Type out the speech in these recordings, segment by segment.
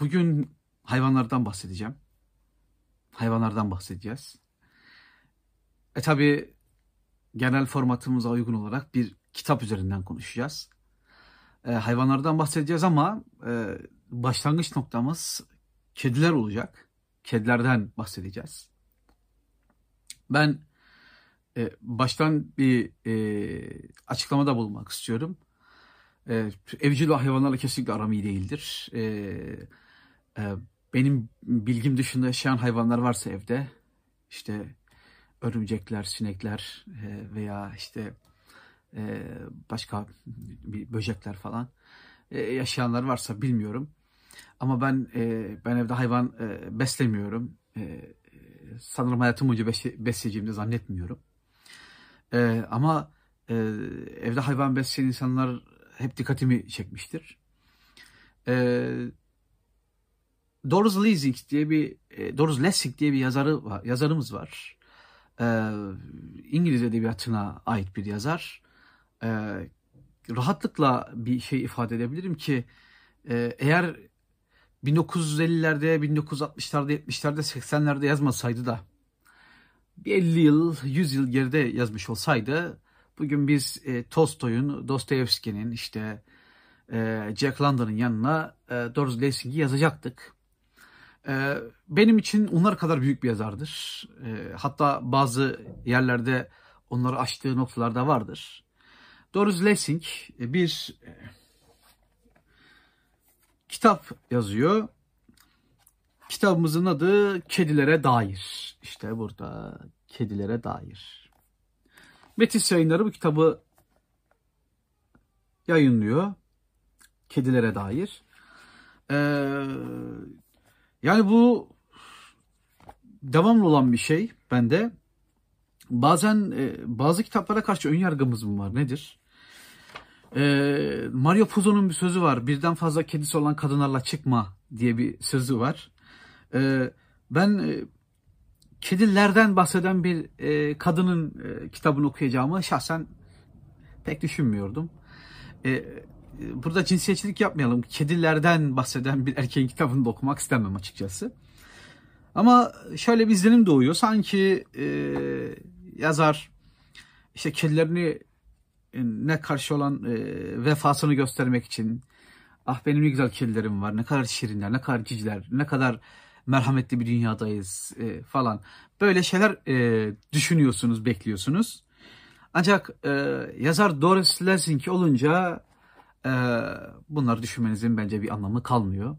bugün hayvanlardan bahsedeceğim. Hayvanlardan bahsedeceğiz. E tabi genel formatımıza uygun olarak bir kitap üzerinden konuşacağız. E, hayvanlardan bahsedeceğiz ama e, başlangıç noktamız kediler olacak. Kedilerden bahsedeceğiz. Ben e, baştan bir e, açıklamada bulunmak istiyorum. E, evcil hayvanlarla kesinlikle aram iyi değildir. E, benim bilgim dışında yaşayan hayvanlar varsa evde, işte örümcekler, sinekler e, veya işte e, başka böcekler falan e, yaşayanlar varsa bilmiyorum. Ama ben ben evde hayvan beslemiyorum. Sanırım hayatım boyunca besleyeceğimi de zannetmiyorum. Ama evde hayvan besleyen insanlar hep dikkatimi çekmiştir. E, Doris Lessing diye bir e, Doris Lessing diye bir yazarı var, yazarımız var. E, İngiliz edebiyatına ait bir yazar. E, rahatlıkla bir şey ifade edebilirim ki e, eğer 1950'lerde, 1960'larda, 70'lerde, 80'lerde yazmasaydı da bir 50 yıl, 100 yıl geride yazmış olsaydı bugün biz e, Tolstoy'un, Dostoyevski'nin işte e, Jack London'ın yanına e, Doris Lessing'i yazacaktık. E, benim için onlar kadar büyük bir yazardır. E, hatta bazı yerlerde onları aştığı noktalarda vardır. Doris Lessing e, bir e, kitap yazıyor. Kitabımızın adı Kedilere Dair. İşte burada Kedilere Dair. Metis yayınları bu kitabı yayınlıyor. Kedilere dair. Ee, yani bu devamlı olan bir şey bende. Bazen e, bazı kitaplara karşı ön yargımız mı var? Nedir? Ee, Mario Puzo'nun bir sözü var. Birden fazla kedisi olan kadınlarla çıkma diye bir sözü var. Ee, ben e, kedilerden bahseden bir e, kadının e, kitabını okuyacağımı şahsen pek düşünmüyordum. E, burada cinsiyetçilik yapmayalım. Kedilerden bahseden bir erkeğin kitabını da okumak istemem açıkçası. Ama şöyle bir izlenim doğuyor. Sanki e, yazar işte kedilerini e, ne karşı olan e, vefasını göstermek için ah benim ne güzel kedilerim var, ne kadar şirinler, ne kadar ciciler, ne kadar merhametli bir dünyadayız e, falan. Böyle şeyler e, düşünüyorsunuz, bekliyorsunuz. Ancak e, yazar Doris Lessing olunca e, bunları düşünmenizin bence bir anlamı kalmıyor.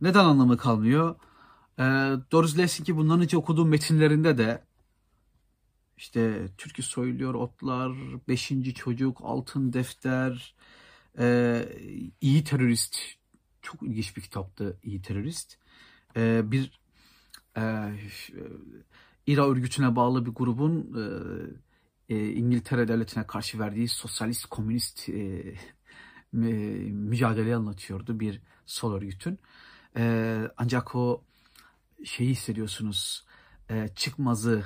Neden anlamı kalmıyor? E, Doris Lessing'i bundan önce okuduğum metinlerinde de işte Türkü Soyuluyor Otlar, Beşinci Çocuk, Altın Defter, e, İyi Terörist. Çok ilginç bir kitaptı İyi Terörist. E, bir e, İRA örgütüne bağlı bir grubun e, e, İngiltere devletine karşı verdiği sosyalist komünist e, mücadeleyi anlatıyordu bir sol örgütün. E, ancak o şeyi hissediyorsunuz e, çıkmazı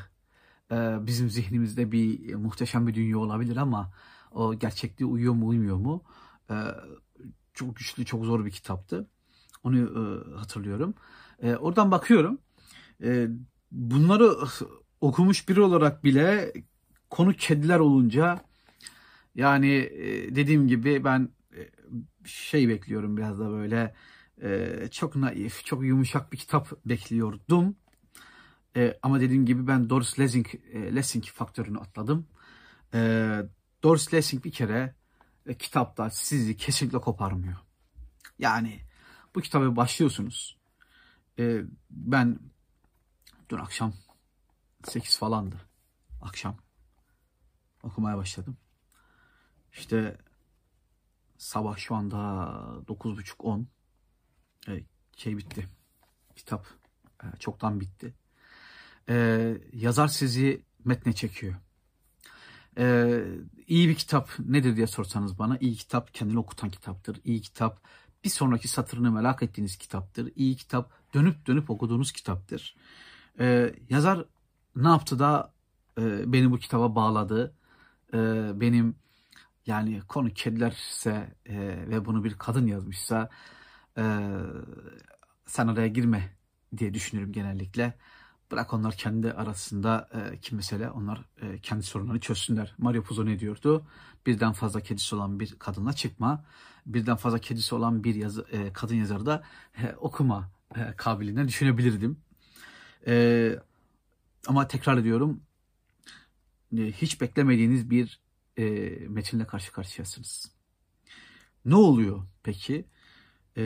e, bizim zihnimizde bir muhteşem bir dünya olabilir ama o gerçekliğe uyuyor mu uymuyor mu? E, çok güçlü, çok zor bir kitaptı. Onu e, hatırlıyorum. E, oradan bakıyorum. E, bunları okumuş biri olarak bile konu kediler olunca yani e, dediğim gibi ben e, şey bekliyorum biraz da böyle e, çok naif, çok yumuşak bir kitap bekliyordum. E, ama dediğim gibi ben Doris Lessing, e, Lessing faktörünü atladım. E, Doris Lessing bir kere e, kitapta sizi kesinlikle koparmıyor. Yani bu kitabı başlıyorsunuz. E, ben dün akşam 8 falandı. Akşam okumaya başladım. İşte sabah şu anda 9.30-10 e, şey bitti. Kitap e, çoktan bitti e, yazar sizi metne çekiyor. E, iyi bir kitap nedir diye sorsanız bana iyi kitap kendini okutan kitaptır. İyi kitap bir sonraki satırını merak ettiğiniz kitaptır. İyi kitap dönüp dönüp okuduğunuz kitaptır. E, yazar ne yaptı da e, beni bu kitaba bağladı. E, benim yani konu kedilerse e, ve bunu bir kadın yazmışsa e, sen oraya girme diye düşünürüm genellikle. Bırak onlar kendi arasında e, ki mesele onlar e, kendi sorunlarını çözsünler. Mario Puzo ne diyordu? Birden fazla kedisi olan bir kadınla çıkma. Birden fazla kedisi olan bir yazı, e, kadın yazarı da e, okuma e, kabiliğinden düşünebilirdim. E, ama tekrar ediyorum e, hiç beklemediğiniz bir e, metinle karşı karşıyasınız. Ne oluyor peki? E,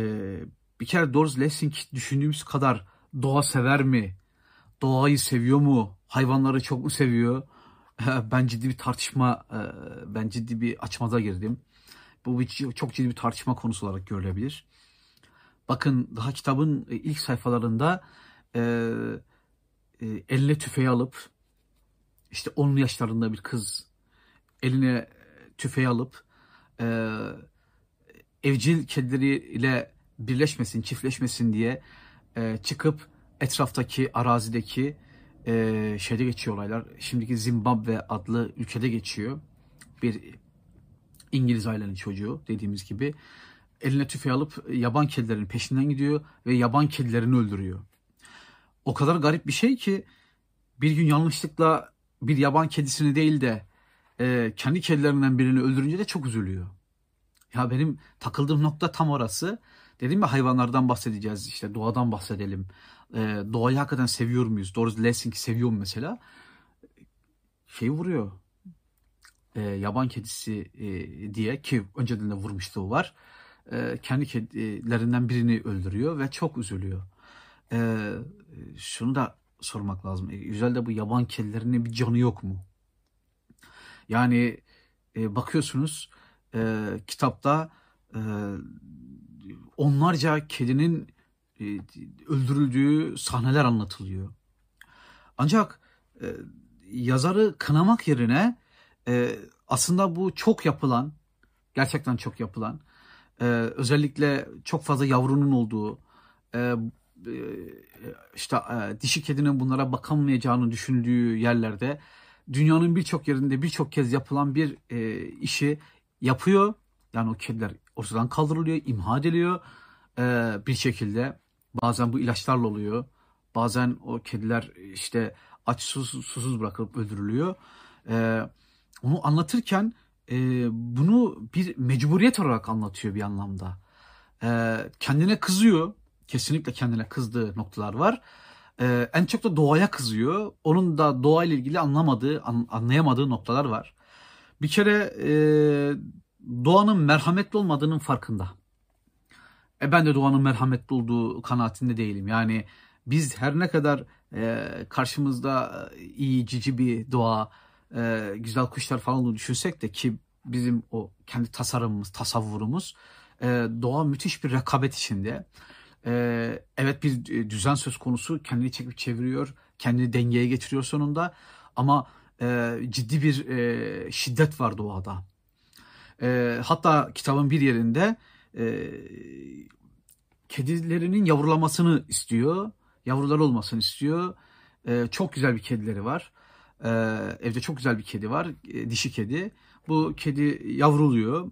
bir kere Doris Lessing düşündüğümüz kadar doğa sever mi? Doğayı seviyor mu? Hayvanları çok mu seviyor? Ben ciddi bir tartışma, e, ben ciddi bir açmaza girdim. Bu bir, çok ciddi bir tartışma konusu olarak görülebilir. Bakın daha kitabın ilk sayfalarında e, e, eline tüfeği alıp işte 10 yaşlarında bir kız eline tüfeği alıp e, evcil kedileriyle birleşmesin, çiftleşmesin diye e, çıkıp etraftaki arazideki e, şeyde geçiyor olaylar. Şimdiki Zimbabwe adlı ülkede geçiyor. Bir İngiliz ailenin çocuğu dediğimiz gibi eline tüfeği alıp yaban kedilerin peşinden gidiyor ve yaban kedilerini öldürüyor. O kadar garip bir şey ki bir gün yanlışlıkla bir yaban kedisini değil de e, kendi kedilerinden birini öldürünce de çok üzülüyor. Ya benim takıldığım nokta tam orası. Dedim ya hayvanlardan bahsedeceğiz işte doğadan bahsedelim. E, doğayı hakikaten seviyor muyuz? Doris Lessing seviyor mu mesela? Şey vuruyor. E, yaban kedisi e, diye ki önceden de vurmuşluğu var. E, kendi kedilerinden birini öldürüyor ve çok üzülüyor. E, şunu da sormak lazım. E, Güzel'de bu yaban kedilerinin bir canı yok mu? Yani e, bakıyorsunuz e, kitapta e, onlarca kedinin e, öldürüldüğü sahneler anlatılıyor. Ancak e, yazarı kınamak yerine e, aslında bu çok yapılan, gerçekten çok yapılan, e, özellikle çok fazla yavrunun olduğu, e, e işte e, dişi kedinin bunlara bakamayacağını düşündüğü yerlerde dünyanın birçok yerinde birçok kez yapılan bir e, işi yapıyor. Yani o kediler ortadan kaldırılıyor, imha ediliyor e, bir şekilde. Bazen bu ilaçlarla oluyor. Bazen o kediler işte aç susuz, susuz bırakılıp öldürülüyor. E, onu anlatırken e, bunu bir mecburiyet olarak anlatıyor bir anlamda. E, kendine kızıyor. Kesinlikle kendine kızdığı noktalar var. Ee, en çok da doğaya kızıyor. Onun da doğayla ilgili anlamadığı, an, anlayamadığı noktalar var. Bir kere e, doğanın merhametli olmadığının farkında. E ben de doğanın merhametli olduğu kanaatinde değilim. Yani biz her ne kadar e, karşımızda iyi, cici bir doğa, e, güzel kuşlar falan olduğunu düşünsek de ki bizim o kendi tasarımımız, tasavvurumuz e, doğa müthiş bir rekabet içinde. E, evet bir e, düzen söz konusu kendini çekip çeviriyor, kendini dengeye getiriyor sonunda ama e, ciddi bir e, şiddet var doğada. E, hatta kitabın bir yerinde e, kedilerinin yavrulamasını istiyor, yavrular olmasını istiyor. E, çok güzel bir kedileri var. E, evde çok güzel bir kedi var, e, dişi kedi. Bu kedi yavruluyor.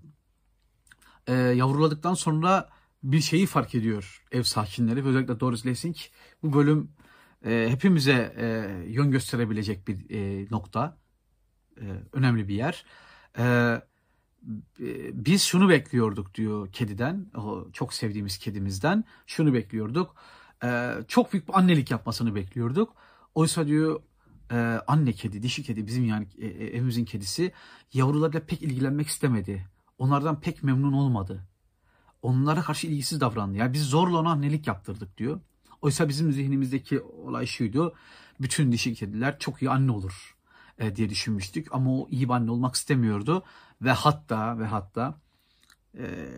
E, yavruladıktan sonra bir şeyi fark ediyor ev sakinleri ve özellikle Doris Lessing. Bu bölüm e, hepimize e, yön gösterebilecek bir e, nokta. E, önemli bir yer. E, e, biz şunu bekliyorduk diyor kediden, o çok sevdiğimiz kedimizden. Şunu bekliyorduk. E, çok büyük bir annelik yapmasını bekliyorduk. Oysa diyor e, anne kedi, dişi kedi bizim yani e, e evimizin kedisi yavrularla pek ilgilenmek istemedi. Onlardan pek memnun olmadı onlara karşı ilgisiz davrandı. Yani biz zorla ona annelik yaptırdık diyor. Oysa bizim zihnimizdeki olay şuydu. Bütün dişi kediler çok iyi anne olur e, diye düşünmüştük. Ama o iyi bir anne olmak istemiyordu. Ve hatta ve hatta e,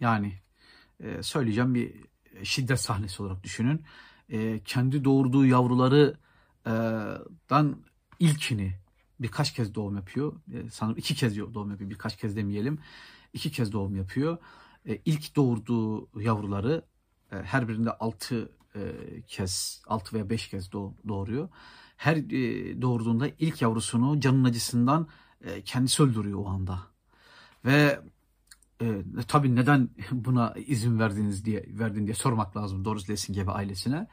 yani e, söyleyeceğim bir şiddet sahnesi olarak düşünün. E, kendi doğurduğu yavrularıdan e, ilkini birkaç kez doğum yapıyor. E, sanırım iki kez doğum yapıyor. Birkaç kez demeyelim. İki kez doğum yapıyor ilk doğurduğu yavruları e, her birinde 6 e, kez 6 veya 5 kez doğuruyor. Her e, doğurduğunda ilk yavrusunu canın acısından e, kendisi öldürüyor o anda. Ve e, tabii neden buna izin verdiniz diye verdin diye sormak lazım Doris Lessing ve ailesine.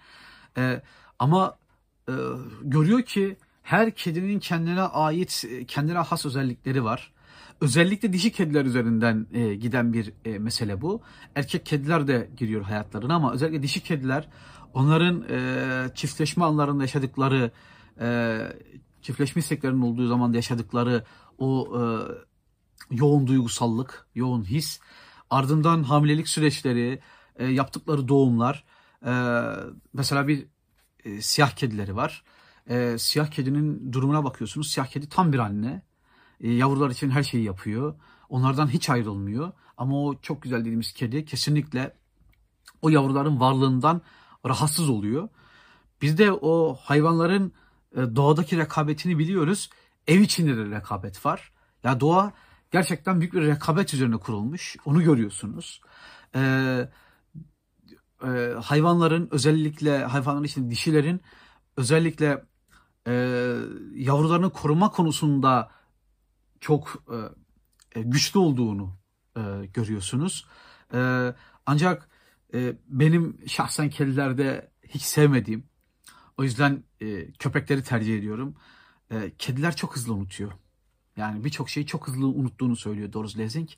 E, ama e, görüyor ki her kedinin kendine ait, kendine has özellikleri var. Özellikle dişi kediler üzerinden e, giden bir e, mesele bu. Erkek kediler de giriyor hayatlarına ama özellikle dişi kediler onların e, çiftleşme anlarında yaşadıkları, e, çiftleşme isteklerinin olduğu zaman yaşadıkları o e, yoğun duygusallık, yoğun his, ardından hamilelik süreçleri, e, yaptıkları doğumlar, e, mesela bir e, siyah kedileri var. E, siyah kedinin durumuna bakıyorsunuz. Siyah kedi tam bir anne. E, yavrular için her şeyi yapıyor. Onlardan hiç ayrılmıyor. Ama o çok güzel dediğimiz kedi kesinlikle o yavruların varlığından rahatsız oluyor. Biz de o hayvanların e, doğadaki rekabetini biliyoruz. Ev içinde de rekabet var. Ya doğa gerçekten büyük bir rekabet üzerine kurulmuş. Onu görüyorsunuz. Ee, e, hayvanların özellikle hayvanların için dişilerin özellikle e, yavrularını koruma konusunda çok e, e, güçlü olduğunu e, görüyorsunuz. E, ancak e, benim şahsen kedilerde hiç sevmediğim, o yüzden e, köpekleri tercih ediyorum. E, kediler çok hızlı unutuyor. Yani birçok şeyi çok hızlı unuttuğunu söylüyor Doris Lessing.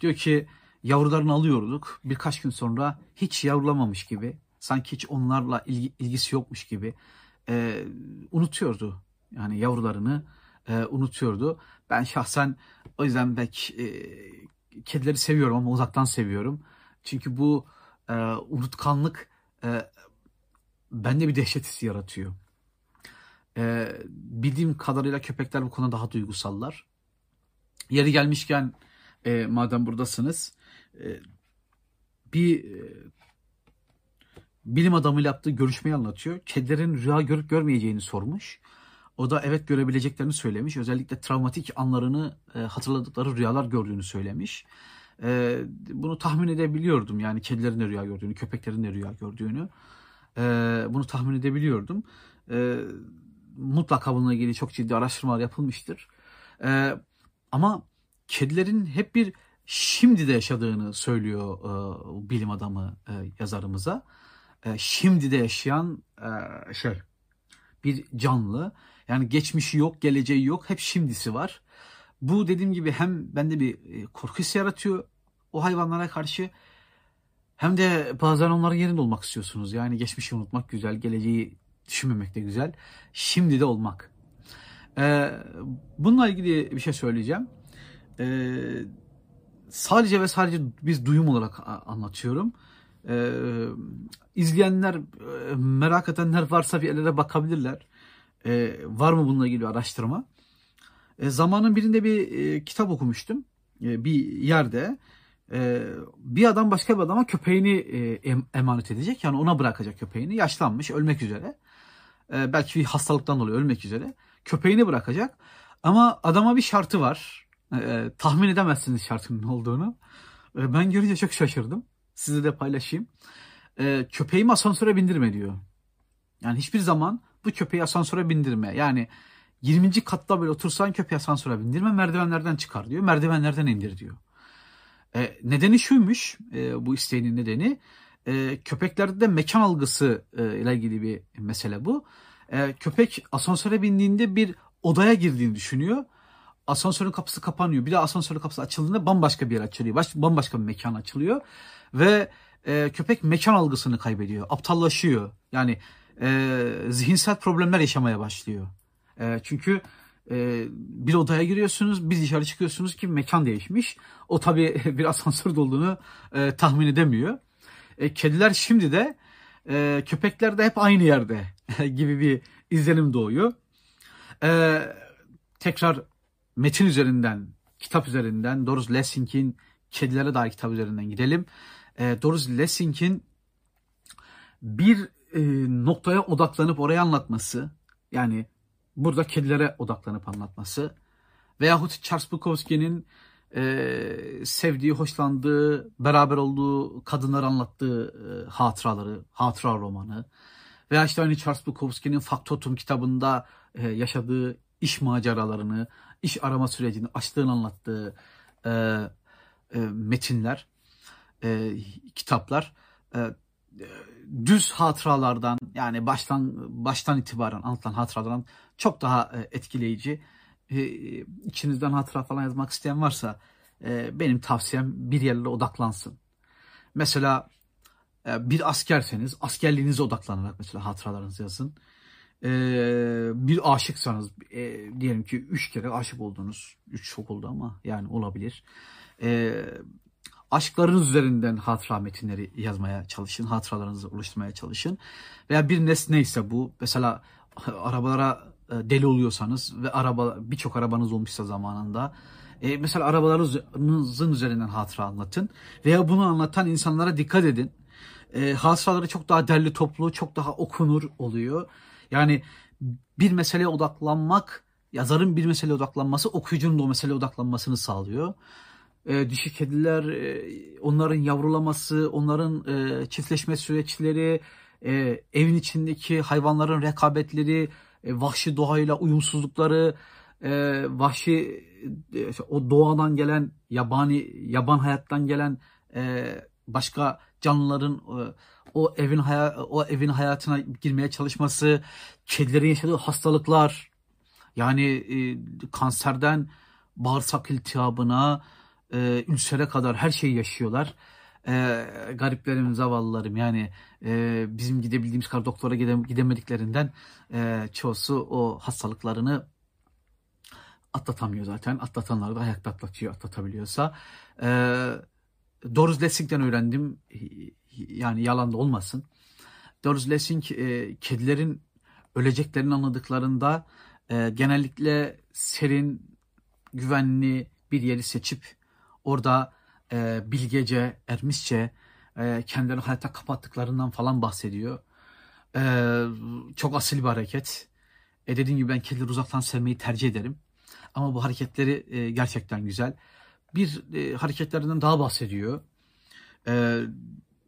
Diyor ki yavrularını alıyorduk. Birkaç gün sonra hiç yavrulamamış gibi, sanki hiç onlarla ilgi, ilgisi yokmuş gibi e, unutuyordu. Yani yavrularını e, unutuyordu. Ben şahsen o yüzden pek e, kedileri seviyorum ama uzaktan seviyorum. Çünkü bu e, unutkanlık e, bende bir dehşet hissi yaratıyor. E, bildiğim kadarıyla köpekler bu konuda daha duygusallar. Yeri gelmişken e, madem buradasınız e, bir e, bilim adamıyla yaptığı görüşmeyi anlatıyor. Kedilerin rüya görüp görmeyeceğini sormuş. O da evet görebileceklerini söylemiş. Özellikle travmatik anlarını e, hatırladıkları rüyalar gördüğünü söylemiş. E, bunu tahmin edebiliyordum. Yani kedilerin de rüya gördüğünü, köpeklerin de rüya gördüğünü. E, bunu tahmin edebiliyordum. E, mutlaka bununla ilgili çok ciddi araştırmalar yapılmıştır. E, ama kedilerin hep bir şimdi de yaşadığını söylüyor e, bilim adamı e, yazarımıza. E, şimdi de yaşayan e, şey bir canlı. Yani geçmişi yok, geleceği yok, hep şimdisi var. Bu dediğim gibi hem bende bir e, korku hissi yaratıyor o hayvanlara karşı hem de bazen onların yerinde olmak istiyorsunuz. Yani geçmişi unutmak güzel, geleceği düşünmemek de güzel. Şimdi de olmak. Ee, bununla ilgili bir şey söyleyeceğim. Ee, sadece ve sadece biz duyum olarak anlatıyorum. Ee, izleyenler, e, merak edenler varsa bir yerlere bakabilirler. Ee, var mı bununla ilgili bir araştırma? Ee, zamanın birinde bir e, kitap okumuştum. E, bir yerde e, bir adam başka bir adama köpeğini e, emanet edecek. Yani ona bırakacak köpeğini. Yaşlanmış, ölmek üzere. E, belki bir hastalıktan dolayı ölmek üzere. Köpeğini bırakacak. Ama adama bir şartı var. E, tahmin edemezsiniz şartının ne olduğunu. E, ben görünce çok şaşırdım. Size de paylaşayım. E, köpeğimi asansöre bindirme diyor. Yani hiçbir zaman bu köpeği asansöre bindirme. Yani 20. katta böyle otursan köpeği asansöre bindirme merdivenlerden çıkar diyor. Merdivenlerden indir diyor. E, nedeni şuymuş e, bu isteğinin nedeni. E, köpeklerde de mekan algısı e, ile ilgili bir mesele bu. E, köpek asansöre bindiğinde bir odaya girdiğini düşünüyor. Asansörün kapısı kapanıyor. Bir de asansörün kapısı açıldığında bambaşka bir yer açılıyor. Baş, bambaşka bir mekan açılıyor. Ve e, köpek mekan algısını kaybediyor. Aptallaşıyor. Yani e, zihinsel problemler yaşamaya başlıyor. E, çünkü e, bir odaya giriyorsunuz, bir dışarı çıkıyorsunuz ki mekan değişmiş. O tabii bir asansör olduğunu e, tahmin edemiyor. E, kediler şimdi de e, köpekler de hep aynı yerde gibi bir izlenim doğuyor. E, tekrar metin üzerinden, kitap üzerinden Doris Lessing'in kedilere dair kitap üzerinden gidelim. E, Doris Lessing'in bir e, noktaya odaklanıp oraya anlatması, yani burada kedilere odaklanıp anlatması veyahut Charles Bukowski'nin e, sevdiği, hoşlandığı, beraber olduğu kadınları anlattığı e, hatıraları, hatıra romanı veya işte hani Charles Bukowski'nin Faktotum kitabında e, yaşadığı iş maceralarını, iş arama sürecini, açlığını anlattığı e, e, metinler, e, kitaplar e, düz hatıralardan yani baştan baştan itibaren anlatılan hatıralardan çok daha e, etkileyici. E, içinizden hatıra falan yazmak isteyen varsa e, benim tavsiyem bir yerlere odaklansın. Mesela e, bir askerseniz askerliğinize odaklanarak mesela hatıralarınızı yazın. E, bir aşıksanız e, diyelim ki üç kere aşık oldunuz. Üç çok oldu ama yani olabilir. Aşklarınız üzerinden hatıra metinleri yazmaya çalışın. Hatıralarınızı oluşturmaya çalışın. Veya bir nesne ise bu. Mesela arabalara e, deli oluyorsanız ve araba birçok arabanız olmuşsa zamanında e, mesela arabalarınızın üzerinden hatıra anlatın veya bunu anlatan insanlara dikkat edin. E, hatıraları çok daha derli toplu, çok daha okunur oluyor. Yani bir meseleye odaklanmak, yazarın bir meseleye odaklanması okuyucunun da o meseleye odaklanmasını sağlıyor. E, dişi kediler, e, onların yavrulaması, onların e, çiftleşme süreçleri, e, evin içindeki hayvanların rekabetleri, e, vahşi doğayla uyumsuzlukları, e, vahşi e, o doğadan gelen yabani yaban hayattan gelen e, başka canlıların e, o evin haya, o evin hayatına girmeye çalışması, kedilerin yaşadığı hastalıklar yani e, kanserden bağırsak iltihabına, e, ülsere kadar her şeyi yaşıyorlar. E, gariplerim, zavallılarım yani e, bizim gidebildiğimiz kadar doktora gidemediklerinden e, çoğusu o hastalıklarını atlatamıyor zaten. Atlatanlar da ayakta atlatıyor atlatabiliyorsa. E, Doris Lessing'den öğrendim. Yani yalan da olmasın. Doris Lessing e, kedilerin öleceklerini anladıklarında e, genellikle serin, güvenli bir yeri seçip orada e, bilgece, ermişçe e, kendilerini hayata kapattıklarından falan bahsediyor. E, çok asil bir hareket. E, dediğim gibi ben kedileri uzaktan sevmeyi tercih ederim. Ama bu hareketleri e, gerçekten güzel. Bir e, hareketlerinden daha bahsediyor. E,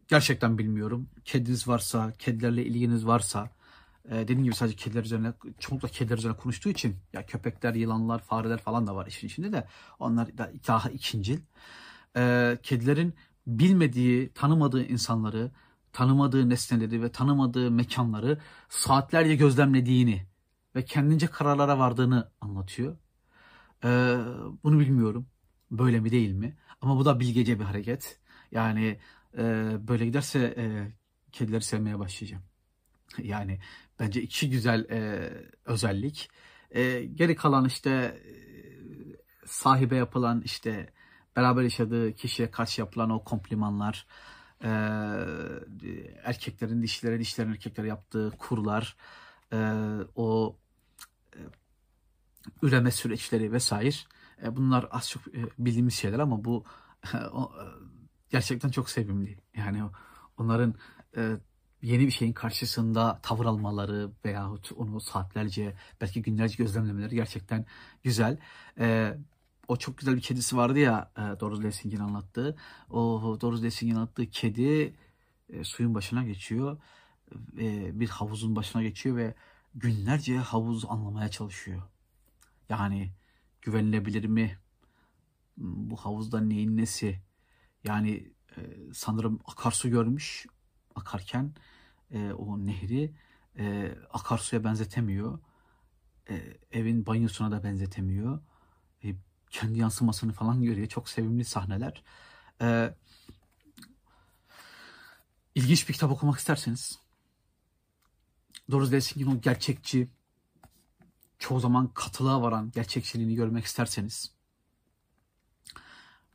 gerçekten bilmiyorum. Kediniz varsa, kedilerle ilginiz varsa, e, dediğim gibi sadece kediler üzerine, çoğunlukla kediler üzerine konuştuğu için, ya köpekler, yılanlar, fareler falan da var işin içinde de, onlar da daha ikincil. E, kedilerin bilmediği, tanımadığı insanları, tanımadığı nesneleri ve tanımadığı mekanları saatlerce gözlemlediğini ve kendince kararlara vardığını anlatıyor. Ee, bunu bilmiyorum. Böyle mi değil mi? Ama bu da bilgece bir hareket. Yani e, böyle giderse e, kedileri sevmeye başlayacağım. Yani bence iki güzel e, özellik. E, geri kalan işte e, sahibe yapılan işte beraber yaşadığı kişiye karşı yapılan o komplimanlar, e, erkeklerin dişlere, dişlerin erkeklere yaptığı kurlar, e, o e, üreme süreçleri vesaire. E, bunlar az çok e, bildiğimiz şeyler ama bu o, e, gerçekten çok sevimli. Yani onların e, yeni bir şeyin karşısında tavır almaları veyahut onu saatlerce belki günlerce gözlemlemeleri gerçekten güzel. E, o çok güzel bir kedisi vardı ya e, Doris Lessing'in anlattığı. O Doris Lessing'in anlattığı kedi e, suyun başına geçiyor. E, bir havuzun başına geçiyor ve günlerce havuz anlamaya çalışıyor. Yani güvenilebilir mi? Bu havuzda neyin nesi? Yani e, sanırım akarsu görmüş akarken e, o nehri e, akarsuya benzetemiyor. E, evin banyosuna da benzetemiyor. E, kendi yansımasını falan görüyor. Çok sevimli sahneler. E, ilginç bir kitap okumak isterseniz Doris Lessing'in o gerçekçi çoğu zaman katılığa varan gerçekçiliğini görmek isterseniz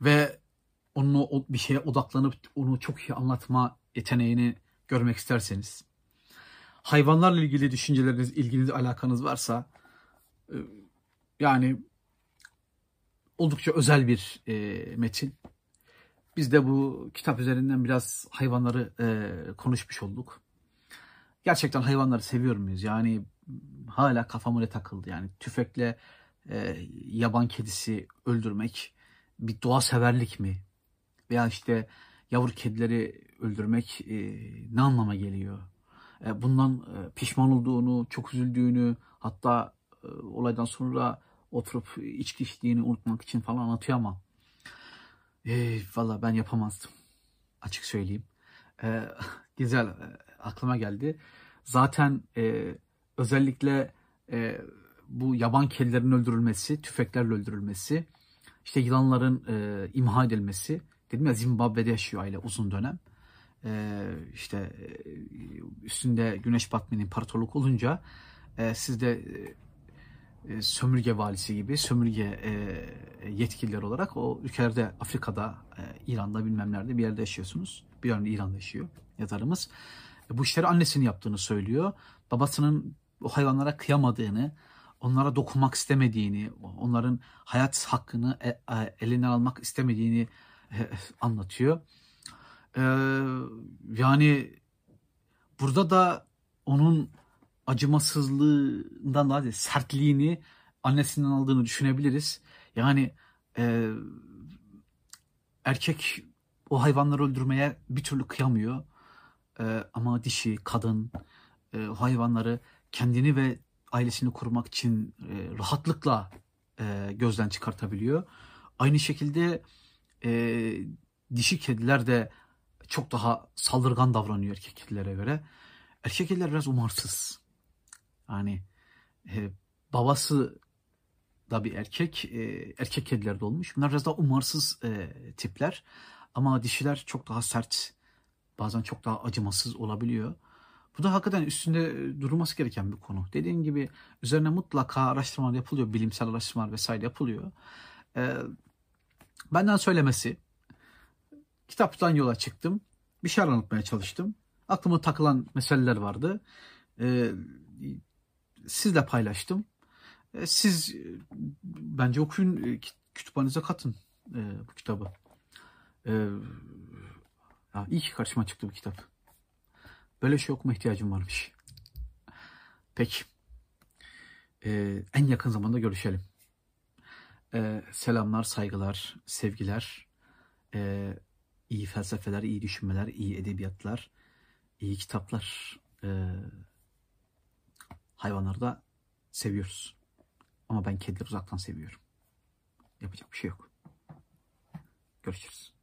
ve onu bir şeye odaklanıp onu çok iyi anlatma yeteneğini görmek isterseniz hayvanlarla ilgili düşünceleriniz, ilginiz, alakanız varsa e, yani oldukça özel bir e, metin. Biz de bu kitap üzerinden biraz hayvanları e, konuşmuş olduk. Gerçekten hayvanları seviyor muyuz? Yani hala kafam öyle takıldı. Yani tüfekle e, yaban kedisi öldürmek bir doğa severlik mi? Veya işte yavru kedileri öldürmek e, ne anlama geliyor? E, bundan e, pişman olduğunu, çok üzüldüğünü, hatta e, olaydan sonra oturup içki içtiğini unutmak için falan anlatıyor ama E, Valla ben yapamazdım. Açık söyleyeyim. E, güzel e, aklıma geldi. Zaten e, özellikle e, bu yaban kedilerin öldürülmesi, tüfeklerle öldürülmesi, işte yılanların e, imha edilmesi. Dedim ya Zimbabwe'de yaşıyor aile uzun dönem. E, işte e, üstünde güneş batmanı imparatorluk olunca e, siz de e, e, sömürge valisi gibi sömürge e, yetkililer olarak o ülkelerde Afrika'da, e, İran'da bilmem nerede bir yerde yaşıyorsunuz. Bir örneğin İran'da yaşıyor yazarımız. E, bu işleri annesinin yaptığını söylüyor. Babasının o hayvanlara kıyamadığını, onlara dokunmak istemediğini, onların hayat hakkını e, e, eline almak istemediğini anlatıyor. E, yani burada da onun acımasızlığından daha değil, sertliğini annesinden aldığını düşünebiliriz. Yani e, erkek o hayvanları öldürmeye bir türlü kıyamıyor. E, ama dişi, kadın e, o hayvanları kendini ve ailesini korumak için e, rahatlıkla e, gözden çıkartabiliyor. Aynı şekilde e, dişi kediler de çok daha saldırgan davranıyor erkek kedilere göre. Erkek kediler biraz umarsız. Yani e, babası da bir erkek, e, erkek kediler de olmuş. Bunlar biraz daha umarsız e, tipler. Ama dişiler çok daha sert, bazen çok daha acımasız olabiliyor. Bu da hakikaten üstünde durulması gereken bir konu. Dediğim gibi üzerine mutlaka araştırmalar yapılıyor, bilimsel araştırmalar vesaire yapılıyor. E, benden söylemesi, kitaptan yola çıktım, bir şey anlatmaya çalıştım. Aklıma takılan meseleler vardı. E, sizle paylaştım. E, siz e, bence okuyun, e, kütüphanenize katın bu kitabı. Ya iyi ki karşıma çıktı bu kitap. Böyle şey okuma ihtiyacım varmış. Peki. en yakın zamanda görüşelim e, selamlar, saygılar, sevgiler, e, iyi felsefeler, iyi düşünmeler, iyi edebiyatlar, iyi kitaplar. E, hayvanları da seviyoruz. Ama ben kedileri uzaktan seviyorum. Yapacak bir şey yok. Görüşürüz.